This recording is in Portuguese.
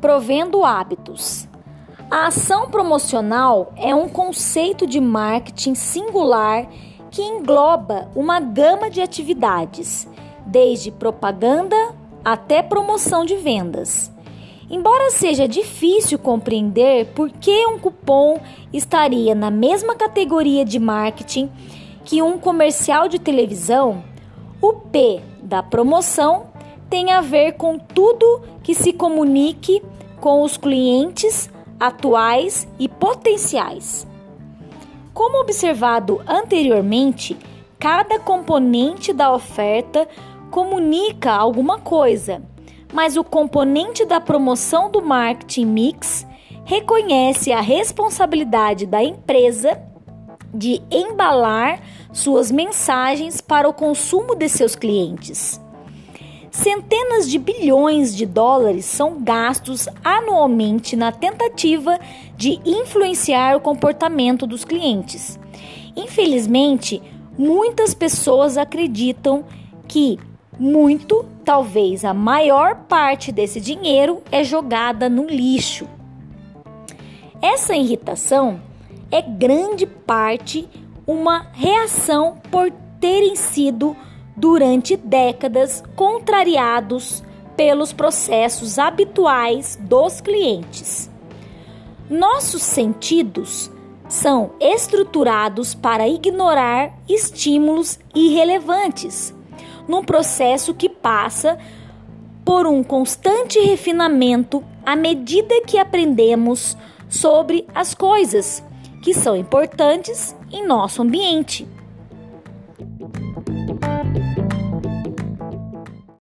provendo hábitos. A ação promocional é um conceito de marketing singular que engloba uma gama de atividades, desde propaganda até promoção de vendas. Embora seja difícil compreender por que um cupom estaria na mesma categoria de marketing que um comercial de televisão, o P da promoção tem a ver com tudo que se comunique com os clientes atuais e potenciais. Como observado anteriormente, cada componente da oferta comunica alguma coisa, mas o componente da promoção do marketing mix reconhece a responsabilidade da empresa de embalar suas mensagens para o consumo de seus clientes. Centenas de bilhões de dólares são gastos anualmente na tentativa de influenciar o comportamento dos clientes. Infelizmente, muitas pessoas acreditam que muito, talvez a maior parte desse dinheiro é jogada no lixo. Essa irritação é grande parte uma reação por terem sido durante décadas contrariados pelos processos habituais dos clientes. Nossos sentidos são estruturados para ignorar estímulos irrelevantes, num processo que passa por um constante refinamento à medida que aprendemos sobre as coisas que são importantes em nosso ambiente. Bye.